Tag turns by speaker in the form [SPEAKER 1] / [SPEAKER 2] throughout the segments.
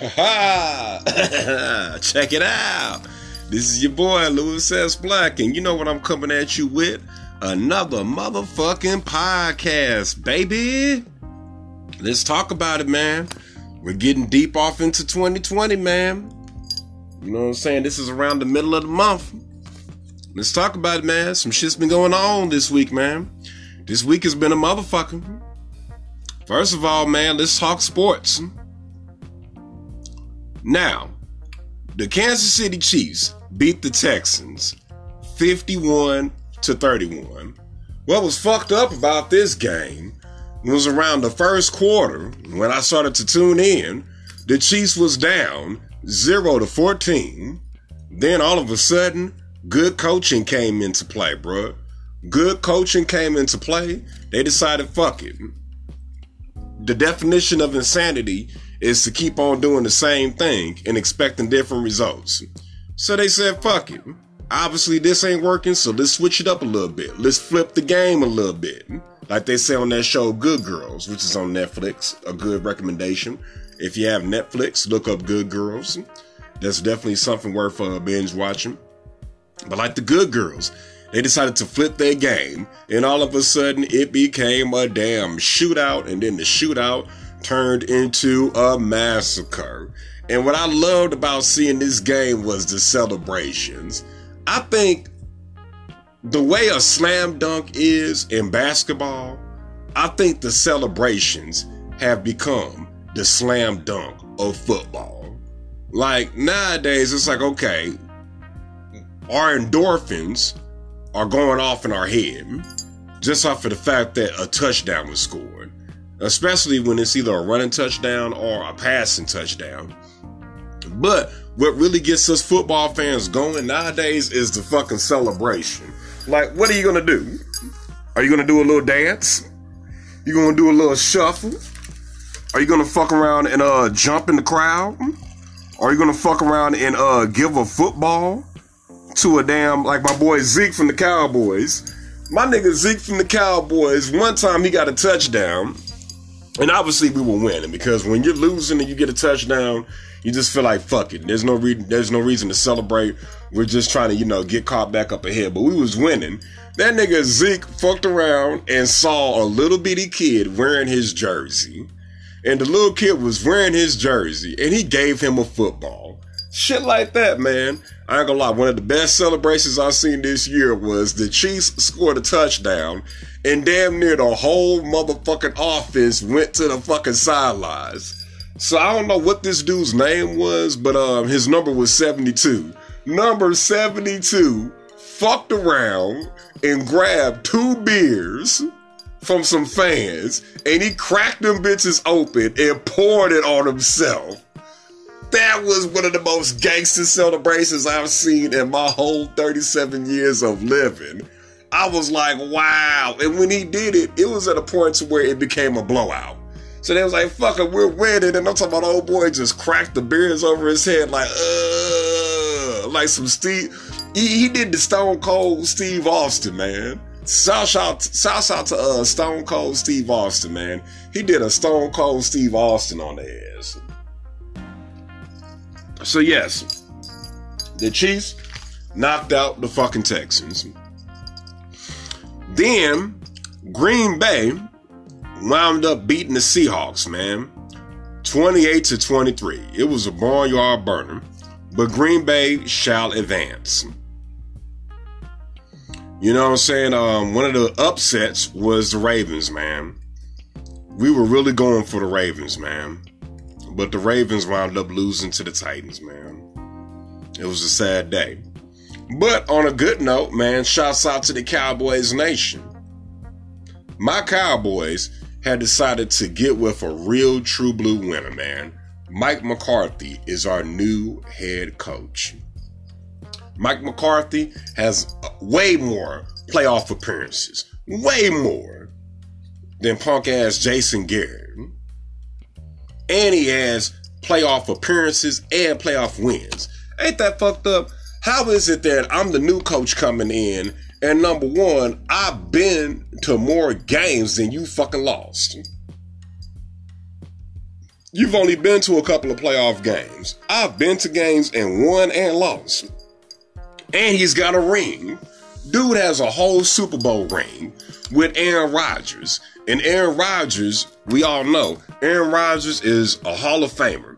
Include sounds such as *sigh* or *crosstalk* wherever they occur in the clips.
[SPEAKER 1] *coughs* Check it out. This is your boy Louis S. Black, and you know what I'm coming at you with? Another motherfucking podcast, baby. Let's talk about it, man. We're getting deep off into 2020, man. You know what I'm saying? This is around the middle of the month. Let's talk about it, man. Some shit's been going on this week, man. This week has been a motherfucker. First of all, man, let's talk sports. Now, the Kansas City Chiefs beat the Texans 51 to 31. What was fucked up about this game was around the first quarter when I started to tune in, the Chiefs was down 0 to 14. Then all of a sudden, good coaching came into play, bro. Good coaching came into play. They decided, fuck it. The definition of insanity is to keep on doing the same thing and expecting different results. So they said, fuck it. Obviously, this ain't working, so let's switch it up a little bit. Let's flip the game a little bit. Like they say on that show, Good Girls, which is on Netflix, a good recommendation. If you have Netflix, look up Good Girls. That's definitely something worth uh, binge watching. But like the Good Girls, they decided to flip their game, and all of a sudden it became a damn shootout, and then the shootout turned into a massacre. And what I loved about seeing this game was the celebrations. I think the way a slam dunk is in basketball, I think the celebrations have become the slam dunk of football. Like nowadays, it's like, okay, our endorphins are going off in our head just off of the fact that a touchdown was scored especially when it's either a running touchdown or a passing touchdown. But what really gets us football fans going nowadays is the fucking celebration. Like, what are you gonna do? Are you gonna do a little dance? You gonna do a little shuffle? Are you gonna fuck around and uh jump in the crowd? Are you gonna fuck around and uh give a football to a damn like my boy Zeke from the Cowboys? My nigga Zeke from the Cowboys, one time he got a touchdown and obviously we were winning because when you're losing and you get a touchdown, you just feel like fuck it. There's no reason. There's no reason to celebrate. We're just trying to, you know, get caught back up ahead. But we was winning. That nigga Zeke fucked around and saw a little bitty kid wearing his jersey, and the little kid was wearing his jersey, and he gave him a football. Shit like that, man. I ain't gonna lie. One of the best celebrations I've seen this year was the Chiefs scored a touchdown and damn near the whole motherfucking offense went to the fucking sidelines. So I don't know what this dude's name was, but um, his number was 72. Number 72 fucked around and grabbed two beers from some fans and he cracked them bitches open and poured it on himself. That was one of the most gangster celebrations I've seen in my whole 37 years of living. I was like, wow. And when he did it, it was at a point to where it became a blowout. So they was like, fuck it, we're winning. And I'm talking about old boy just cracked the beers over his head like, uh, like some Steve. He, he did the Stone Cold Steve Austin, man. Shout shout, shout shout to uh, Stone Cold Steve Austin, man. He did a Stone Cold Steve Austin on the ass. So yes, the Chiefs knocked out the fucking Texans. Then Green Bay wound up beating the Seahawks, man. 28 to 23. It was a barnyard burner, but Green Bay shall advance. You know what I'm saying? Um, one of the upsets was the Ravens, man. We were really going for the Ravens, man. But the Ravens wound up losing to the Titans, man. It was a sad day. But on a good note, man, shouts out to the Cowboys Nation. My Cowboys had decided to get with a real true blue winner, man. Mike McCarthy is our new head coach. Mike McCarthy has way more playoff appearances, way more than punk ass Jason Garrett. And he has playoff appearances and playoff wins. Ain't that fucked up? How is it that I'm the new coach coming in and number one, I've been to more games than you fucking lost? You've only been to a couple of playoff games. I've been to games and won and lost. And he's got a ring. Dude has a whole Super Bowl ring with Aaron Rodgers. And Aaron Rodgers, we all know, Aaron Rodgers is a Hall of Famer.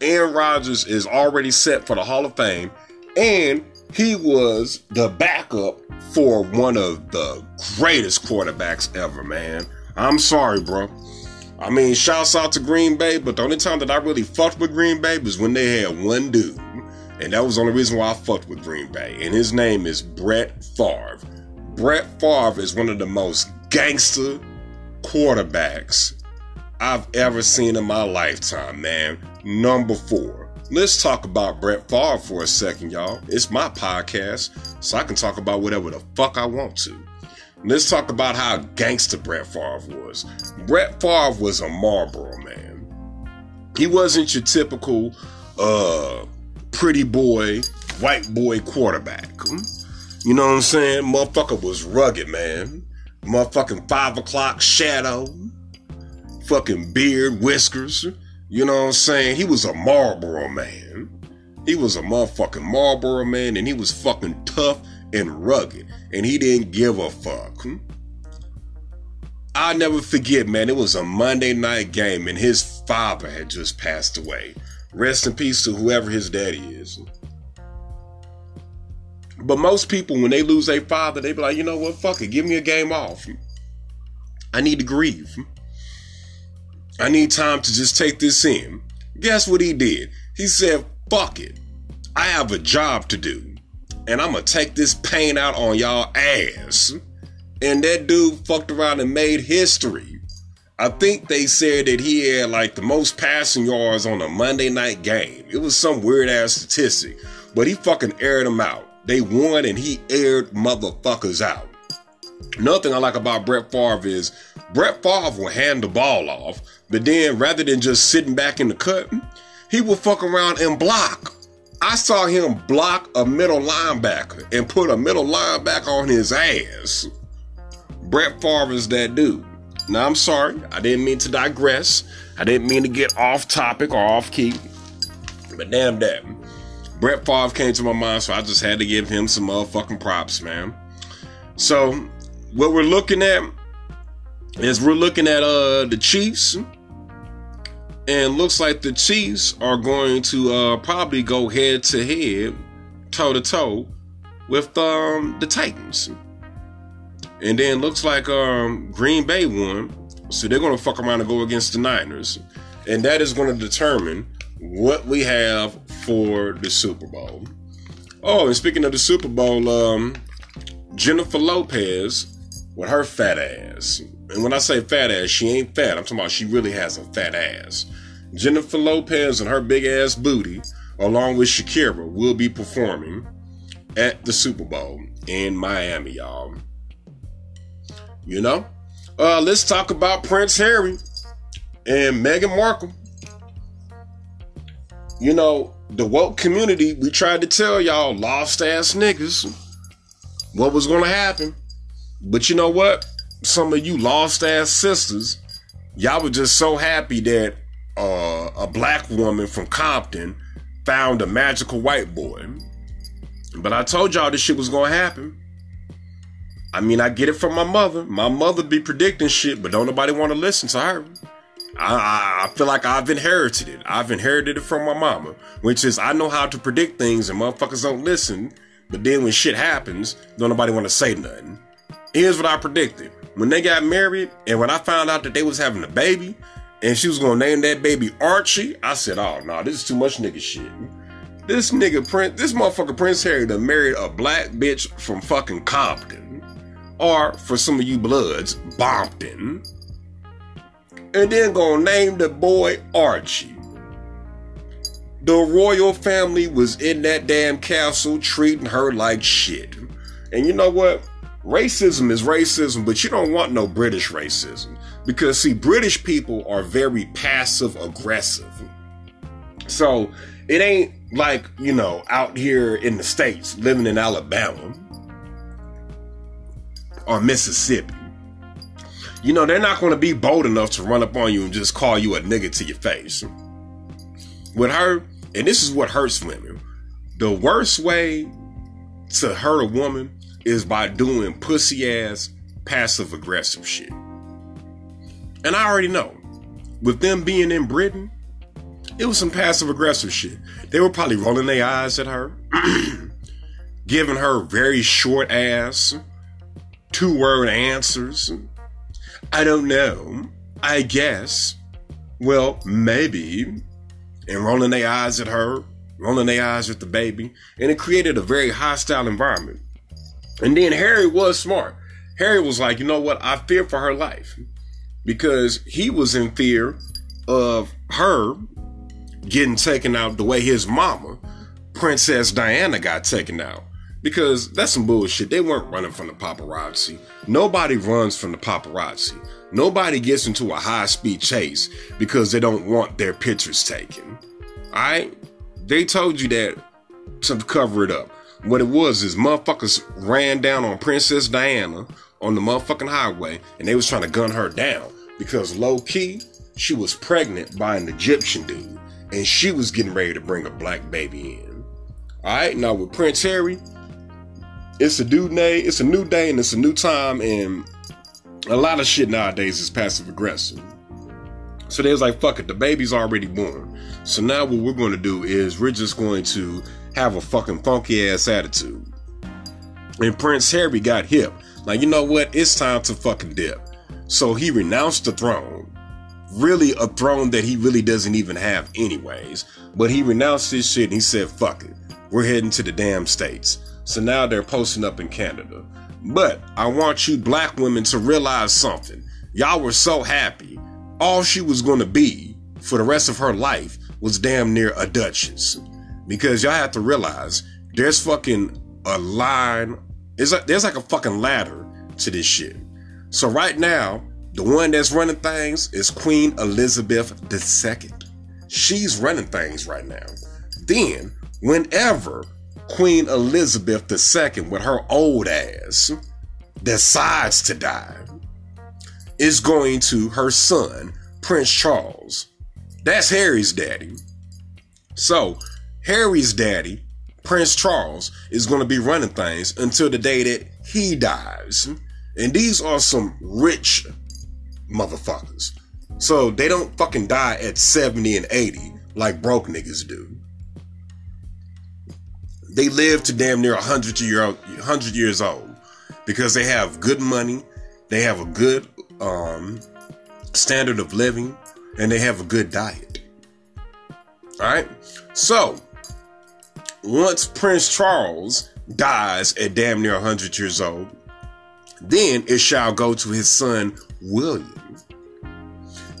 [SPEAKER 1] Aaron Rodgers is already set for the Hall of Fame. And he was the backup for one of the greatest quarterbacks ever, man. I'm sorry, bro. I mean, shouts out to Green Bay, but the only time that I really fucked with Green Bay was when they had one dude. And that was the only reason why I fucked with Green Bay. And his name is Brett Favre. Brett Favre is one of the most gangster quarterbacks I've ever seen in my lifetime, man. Number four. Let's talk about Brett Favre for a second, y'all. It's my podcast, so I can talk about whatever the fuck I want to. Let's talk about how gangster Brett Favre was. Brett Favre was a Marlboro man. He wasn't your typical uh pretty boy, white boy quarterback. You know what I'm saying? Motherfucker was rugged, man. Motherfucking five o'clock shadow. Fucking beard, whiskers. You know what I'm saying? He was a Marlboro man. He was a motherfucking Marlboro man and he was fucking tough and rugged. And he didn't give a fuck. I'll never forget, man. It was a Monday night game and his father had just passed away. Rest in peace to whoever his daddy is. But most people, when they lose their father, they be like, you know what, fuck it, give me a game off. I need to grieve. I need time to just take this in. Guess what he did? He said, fuck it. I have a job to do. And I'm gonna take this pain out on y'all ass. And that dude fucked around and made history. I think they said that he had like the most passing yards on a Monday night game. It was some weird ass statistic, but he fucking aired them out. They won and he aired motherfuckers out. Another thing I like about Brett Favre is Brett Favre will hand the ball off, but then rather than just sitting back in the cut, he will fuck around and block. I saw him block a middle linebacker and put a middle linebacker on his ass. Brett Favre is that dude. Now, I'm sorry. I didn't mean to digress. I didn't mean to get off topic or off key. But damn that. Brett Favre came to my mind, so I just had to give him some motherfucking props, man. So, what we're looking at is we're looking at uh the Chiefs. And looks like the Chiefs are going to uh probably go head to head, toe to toe with um the Titans. And then looks like um, Green Bay won. So they're to fuck around and go against the Niners. And that is going to determine what we have for the Super Bowl. Oh, and speaking of the Super Bowl, um, Jennifer Lopez with her fat ass. And when I say fat ass, she ain't fat. I'm talking about she really has a fat ass. Jennifer Lopez and her big ass booty, along with Shakira, will be performing at the Super Bowl in Miami, y'all. You know? Uh, let's talk about Prince Harry and Meghan Markle. You know, the woke community, we tried to tell y'all, lost ass niggas, what was gonna happen. But you know what? Some of you lost ass sisters, y'all were just so happy that uh, a black woman from Compton found a magical white boy. But I told y'all this shit was gonna happen. I mean, I get it from my mother. My mother be predicting shit, but don't nobody want to listen to her. I, I, feel like I've inherited it. I've inherited it from my mama, which is I know how to predict things and motherfuckers don't listen. But then when shit happens, don't nobody want to say nothing. Here's what I predicted. When they got married and when I found out that they was having a baby and she was going to name that baby Archie, I said, oh, no, nah, this is too much nigga shit. This nigga Prince, this motherfucker Prince Harry done married a black bitch from fucking Compton or for some of you bloods, Bompton. And then gonna name the boy Archie. The royal family was in that damn castle treating her like shit. And you know what? Racism is racism, but you don't want no British racism. Because see, British people are very passive aggressive. So it ain't like, you know, out here in the States, living in Alabama or Mississippi. You know, they're not going to be bold enough to run up on you and just call you a nigga to your face. With her, and this is what hurts women, the worst way to hurt a woman is by doing pussy ass passive aggressive shit. And I already know, with them being in Britain, it was some passive aggressive shit. They were probably rolling their eyes at her, *clears throat* giving her very short ass, two word answers. I don't know. I guess. Well, maybe. And rolling their eyes at her, rolling their eyes at the baby. And it created a very hostile environment. And then Harry was smart. Harry was like, you know what? I fear for her life because he was in fear of her getting taken out the way his mama, Princess Diana, got taken out. Because that's some bullshit. They weren't running from the paparazzi. Nobody runs from the paparazzi. Nobody gets into a high speed chase because they don't want their pictures taken. Alright? They told you that to cover it up. What it was is motherfuckers ran down on Princess Diana on the motherfucking highway and they was trying to gun her down because low key, she was pregnant by an Egyptian dude and she was getting ready to bring a black baby in. Alright, now with Prince Harry, it's a new day, it's a new day and it's a new time and a lot of shit nowadays is passive aggressive. So they was like, fuck it, the baby's already born. So now what we're going to do is we're just going to have a fucking funky ass attitude. And Prince Harry got hip. Like, you know what? It's time to fucking dip. So he renounced the throne. Really, a throne that he really doesn't even have, anyways. But he renounced his shit and he said, fuck it. We're heading to the damn States. So now they're posting up in Canada. But I want you black women to realize something. Y'all were so happy. All she was going to be for the rest of her life was damn near a duchess. Because y'all have to realize there's fucking a line. There's, a, there's like a fucking ladder to this shit. So right now, the one that's running things is Queen Elizabeth II. She's running things right now. Then, whenever Queen Elizabeth II, with her old ass, decides to die, is going to her son, Prince Charles. That's Harry's daddy. So, Harry's daddy, Prince Charles, is going to be running things until the day that he dies. And these are some rich motherfuckers. So they don't fucking die at 70 and 80 like broke niggas do. They live to damn near 100 year 100 years old because they have good money, they have a good um, standard of living, and they have a good diet. All right? So, once Prince Charles dies at damn near 100 years old, then it shall go to his son William.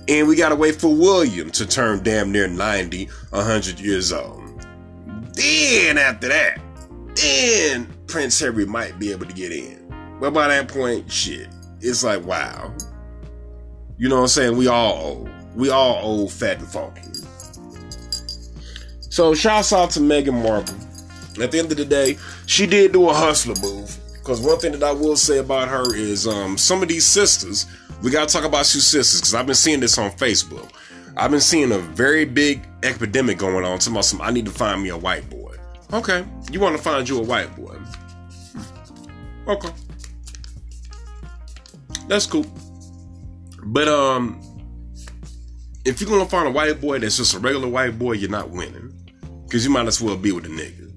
[SPEAKER 1] And we gotta wait for William to turn damn near 90, 100 years old. Then after that, then Prince Harry might be able to get in. But by that point, shit, it's like, wow. You know what I'm saying? We all old. We all old, fat, and funky. So shouts out to Meghan Markle. At the end of the day, she did do a hustler move. Because one thing that I will say about her is um, some of these sisters, we got to talk about two sisters because I've been seeing this on Facebook. I've been seeing a very big epidemic going on. Talking about some, I need to find me a white boy. Okay, you want to find you a white boy. Okay. That's cool. But, um, if you're to find a white boy that's just a regular white boy, you're not winning. Because you might as well be with a nigga.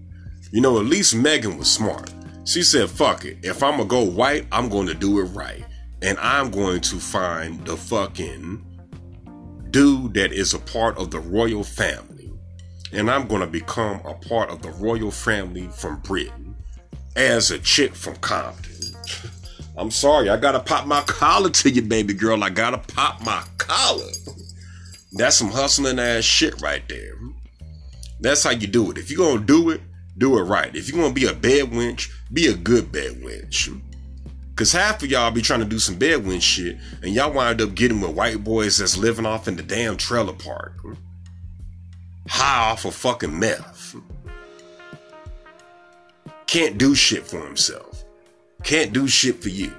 [SPEAKER 1] You know, at least Meghan was smart. She said, fuck it. If I'm gonna go white, I'm going to do it right. And I'm going to find the fucking dude that is a part of the royal family. And I'm going to become a part of the royal family from Britain as a chick from Compton. I'm sorry, I gotta pop my collar to you, baby girl. I gotta pop my collar. That's some hustling ass shit right there. That's how you do it. If you're gonna do it, do it right. If you're gonna be a bed wench, be a good bed wench. Cause half of y'all be trying to do some bed wench shit, and y'all wind up getting with white boys that's living off in the damn trailer park. High off of fucking meth. Can't do shit for himself. Can't do shit for you.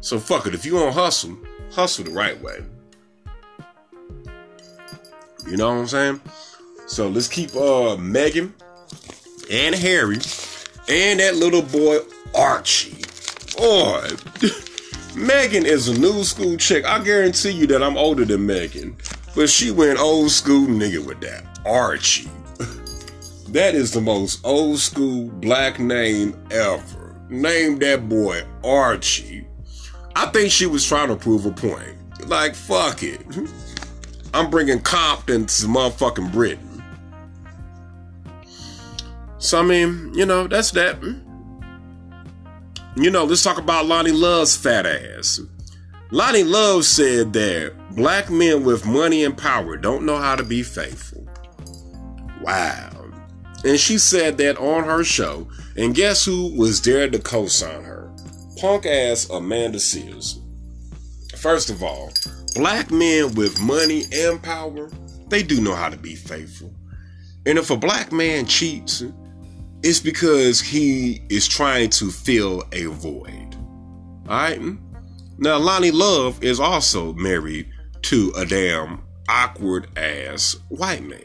[SPEAKER 1] So fuck it. If you want hustle, hustle the right way. You know what I'm saying? So let's keep uh Meghan and Harry and that little boy Archie. Boy, *laughs* Meghan is a new school chick. I guarantee you that I'm older than Meghan. But she went old school nigga with that. Archie. *laughs* That is the most old school black name ever. Name that boy Archie. I think she was trying to prove a point. Like, fuck it. *laughs* I'm bringing Compton to motherfucking Britain. So, I mean, you know, that's that. You know, let's talk about Loni Love's fat ass. Loni Love said that black men with money and power don't know how to be faithful. Wow. And she said that on her show. And guess who was there to co sign her? Punk ass Amanda Seales. First of all, black men with money and power, they do know how to be faithful. And if a black man cheats, it's because he is trying to fill a void. Alright? Now, Loni Love is also married to a damn awkward ass white man.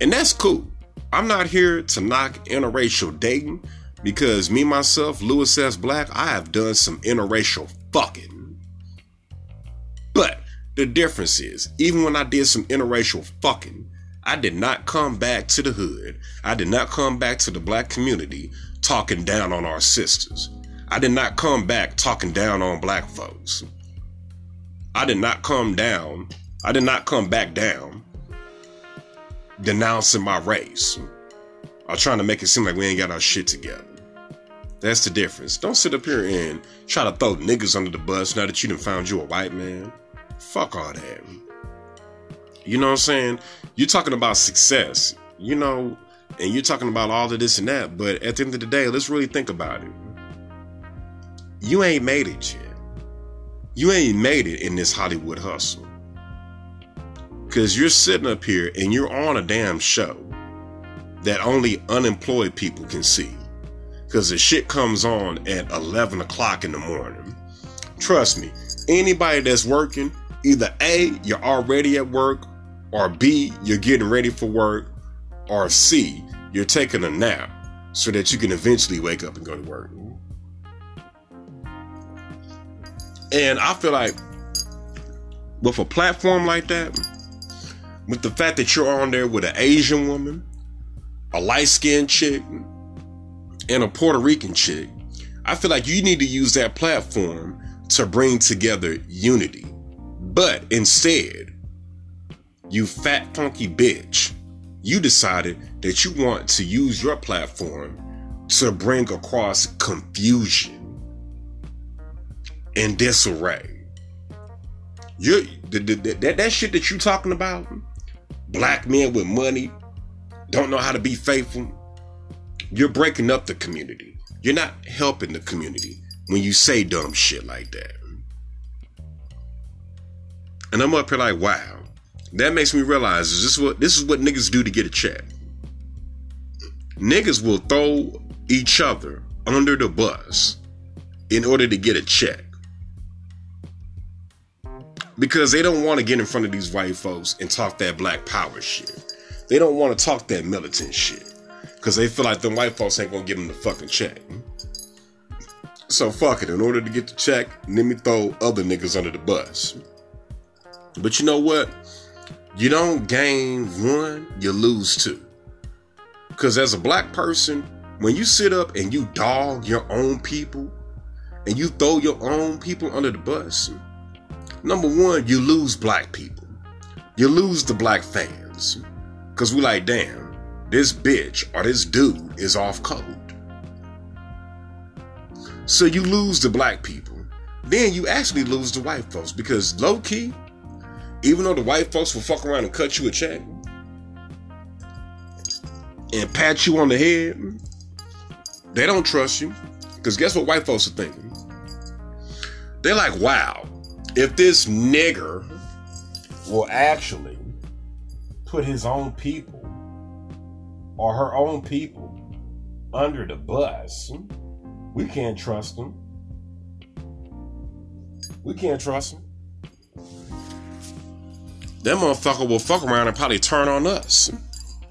[SPEAKER 1] And that's cool. I'm not here to knock interracial dating because me, myself, Louis S. Black, I have done some interracial fucking. But the difference is, even when I did some interracial fucking, I did not come back to the hood. I did not come back to the black community talking down on our sisters. I did not come back talking down on black folks. I did not come down. I did not come back down denouncing my race or trying to make it seem like we ain't got our shit together. That's the difference. Don't sit up here and try to throw niggas under the bus now that you done found you a white man. Fuck all that. You know what I'm saying? You're talking about success, you know, and you're talking about all of this and that, but at the end of the day, let's really think about it. You ain't made it yet. You ain't made it in this Hollywood hustle. Because you're sitting up here and you're on a damn show that only unemployed people can see. Because the shit comes on at 11 o'clock in the morning. Trust me, anybody that's working, either A, you're already at work, or B, you're getting ready for work, or C, you're taking a nap so that you can eventually wake up and go to work. And I feel like with a platform like that, with the fact that you're on there with an Asian woman, a light skinned chick, and a Puerto Rican chick, I feel like you need to use that platform to bring together unity. But instead, you fat funky bitch, you decided that you want to use your platform to bring across confusion and disarray. You that, that shit that you talking about, black men with money don't know how to be faithful, you're breaking up the community. You're not helping the community when you say dumb shit like that. And I'm up here like, wow. That makes me realize is this what this is what niggas do to get a check. Niggas will throw each other under the bus in order to get a check because they don't want to get in front of these white folks and talk that black power shit. They don't want to talk that militant shit because they feel like the white folks ain't gonna give them the fucking check. So fuck it. In order to get the check, let me throw other niggas under the bus. But you know what? You don't gain one, you lose two. Because as a black person, when you sit up and you dog your own people and you throw your own people under the bus, number one, you lose black people. You lose the black fans. Cause we like, damn, this bitch or this dude is off code. So you lose the black people. Then you actually lose the white folks because low key, even though the white folks will fuck around and cut you a check and pat you on the head, they don't trust you. Because guess what white folks are thinking? They're like, wow, if this nigger will actually put his own people or her own people under the bus, we can't trust them. We can't trust them. That motherfucker will fuck around and probably turn on us.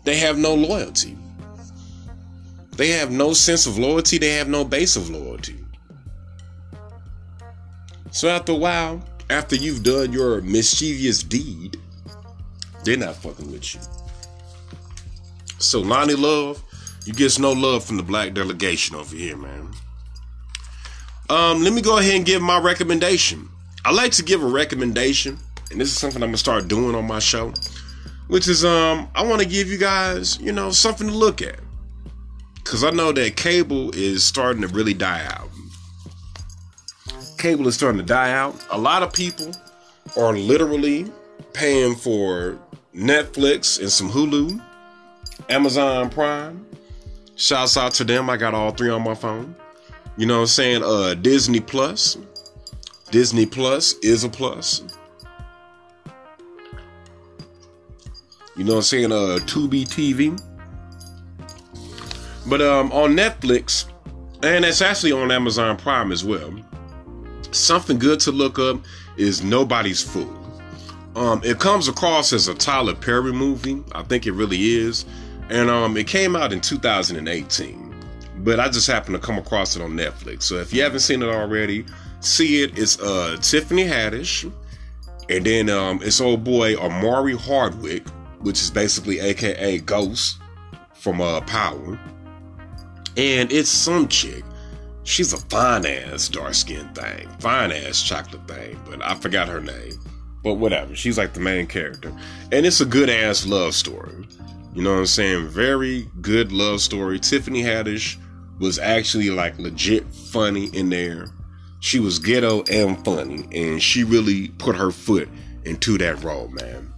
[SPEAKER 1] They have no loyalty. They have no sense of loyalty. They have no base of loyalty. So after a while, after you've done your mischievous deed, they're not fucking with you. So Loni Love, you get no love from the black delegation over here, man. Um, let me go ahead and give my recommendation. I like to give a recommendation, and this is something I'm gonna start doing on my show, which is um, I want to give you guys, you know, something to look at, cause I know that cable is starting to really die out. Cable is starting to die out. A lot of people are literally paying for Netflix and some Hulu, Amazon Prime. Shouts out to them. I got all three on my phone. You know what I'm saying? Uh Disney Plus. Disney Plus is a plus. You know what I'm saying? Uh Tubi TV. But um on Netflix, and it's actually on Amazon Prime as well. Something good to look up is Nobody's Fool. Um, it comes across as a Tyler Perry movie. I think it really is. And um, it came out in 2018. But I just happened to come across it on Netflix. So if you haven't seen it already, see it. It's uh, Tiffany Haddish. And then um, it's old boy Omari Hardwick, which is basically AKA Ghost from uh, Power. And it's some chick. She's a fine ass dark skinned thing, fine ass chocolate thing, but I forgot her name. But whatever, she's like the main character. And it's a good ass love story. You know what I'm saying? Very good love story. Tiffany Haddish was actually like legit funny in there. She was ghetto and funny, and she really put her foot into that role, man.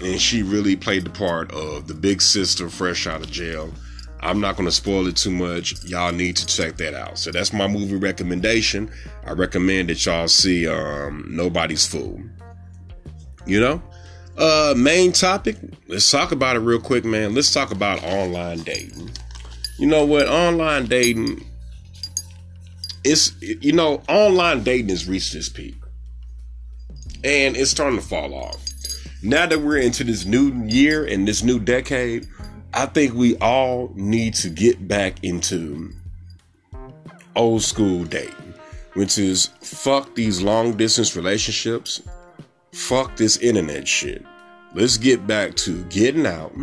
[SPEAKER 1] And she really played the part of the big sister fresh out of jail. I'm not going to spoil it too much. Y'all need to check that out. So that's my movie recommendation. I recommend that y'all see um, Nobody's Fool. You know? Uh main topic, let's talk about it real quick, man. Let's talk about online dating. You know what? Online dating it's you know, online dating has reached its peak. And it's starting to fall off. Now that we're into this new year and this new decade, I think we all need to get back into old school dating, which is fuck these long distance relationships fuck this internet shit. Let's get back to getting out,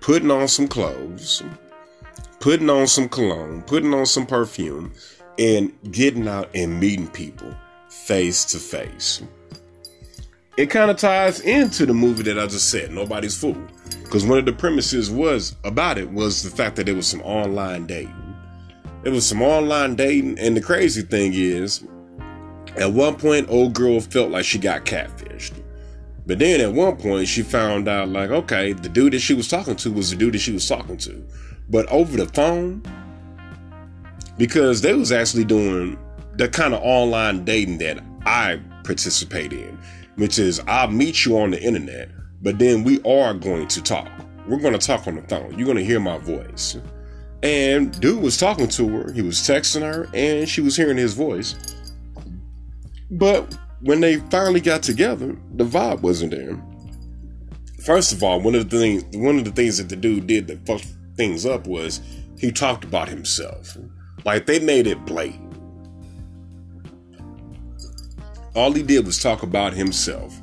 [SPEAKER 1] putting on some clothes, putting on some cologne, putting on some perfume, and getting out and meeting people face to face. It kind of ties into the movie that I just said, Nobody's Fool. Because one of the premises was about it was the fact that it was some online dating. It was some online dating, and the crazy thing is, at one point, old girl felt like she got catfished. But then at one point, she found out, like, okay, the dude that she was talking to was the dude that she was talking to. But over the phone, because they was actually doing the kind of online dating that I participate in, which is I'll meet you on the internet, but then we are going to talk. We're going to talk on the phone. You're going to hear my voice. And dude was talking to her, he was texting her, and she was hearing his voice. But when they finally got together, the vibe wasn't there. First of all, one of the things one of the things that the dude did that fucked things up was he talked about himself. Like they made it blatant. All he did was talk about himself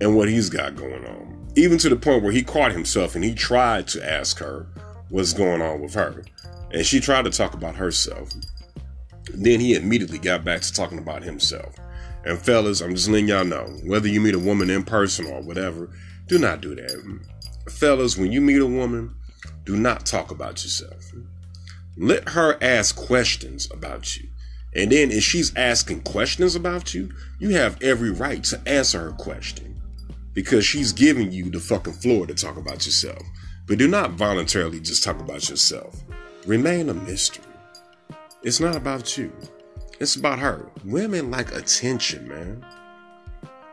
[SPEAKER 1] and what he's got going on. Even to the point where he caught himself and he tried to ask her what's going on with her. And she tried to talk about herself. Then he immediately got back to talking about himself. And fellas, I'm just letting y'all know, whether you meet a woman in person or whatever, do not do that. Fellas, when you meet a woman, do not talk about yourself. Let her ask questions about you. And then if she's asking questions about you, you have every right to answer her question. Because she's giving you the fucking floor to talk about yourself. But do not voluntarily just talk about yourself. Remain a mystery. It's not about you. It's about her. Women like attention, man.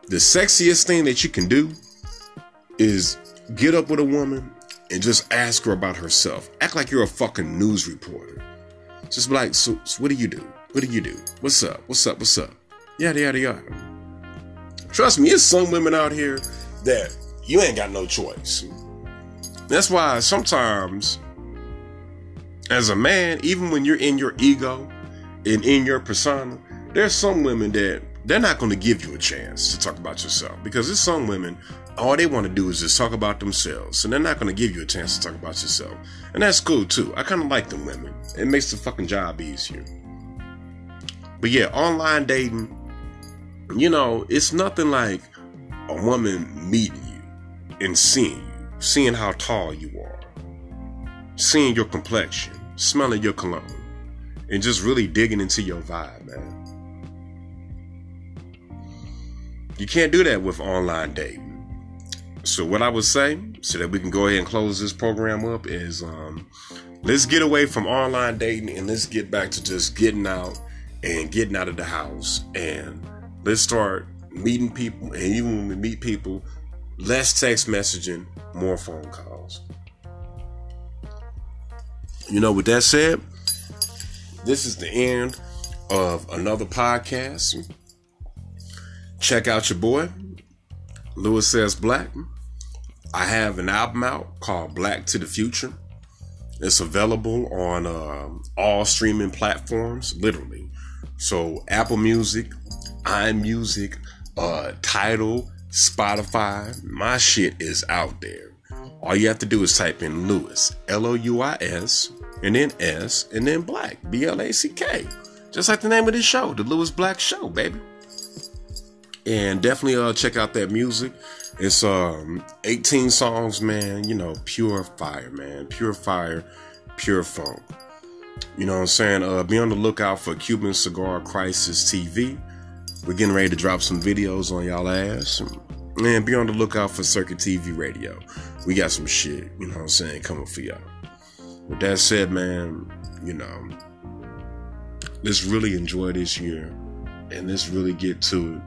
[SPEAKER 1] The sexiest thing that you can do is get up with a woman and just ask her about herself. Act like you're a fucking news reporter. Just be like, so, so what do you do? What do you do? What's up? What's up? What's up? Yada yada yada. Trust me, it's some women out here that you ain't got no choice. That's why sometimes, as a man, even when you're in your ego and in your persona, there's some women that they're not going to give you a chance to talk about yourself because there's some women all they want to do is just talk about themselves and they're not going to give you a chance to talk about yourself and that's cool too i kind of like them women it makes the fucking job easier but yeah online dating you know it's nothing like a woman meeting you and seeing you seeing how tall you are seeing your complexion smelling your cologne and just really digging into your vibe man You can't do that with online dating. So what I would say, so that we can go ahead and close this program up, is um, let's get away from online dating and let's get back to just getting out and getting out of the house and let's start meeting people. And even when we meet people, less text messaging, more phone calls. You know, with that said, this is the end of another podcast. Check out your boy, Louis S. Black. I have an album out called Black to the Future. It's available on uh, all streaming platforms, literally. So Apple Music, iMusic, uh, Tidal, Spotify. My shit is out there. All you have to do is type in Louis, L O U I S, and then S, and then Black, B L A C K. Just like the name of this show, The Louis Black Show, baby and definitely uh check out that music. It's um 18 songs, man. You know, pure fire, man. Pure fire, pure funk. You know what I'm saying? Uh, be on the lookout for Cuban Cigar Crisis TV. We're getting ready to drop some videos on y'all ass. And be on the lookout for Circuit TV Radio. We got some shit, you know what I'm saying, coming for y'all. With that said, man, you know, let's really enjoy this year and let's really get to it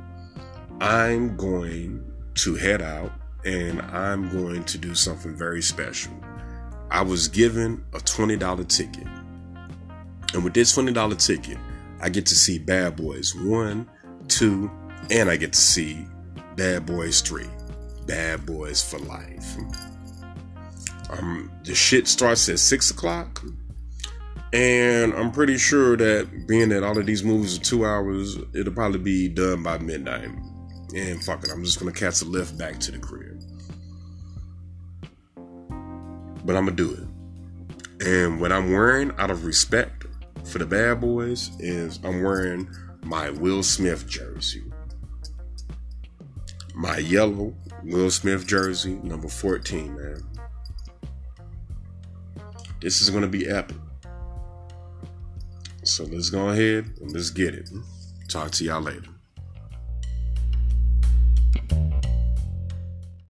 [SPEAKER 1] I'm going to head out and I'm going to do something very special. I was given a $20 ticket. And with this $20 ticket, I get to see Bad Boys 1, 2, and I get to see Bad Boys 3. Bad Boys for Life. Um, the shit starts at 6 o'clock. And I'm pretty sure that being that all of these movies are two hours, it'll probably be done by midnight and fuck it, I'm just gonna catch a lift back to the crib. But I'm gonna do it. And what I'm wearing out of respect for the bad boys is I'm wearing my Will Smith jersey. My yellow Will Smith jersey, number 14, man. This is gonna be epic. So let's go ahead and let's get it. Talk to y'all later.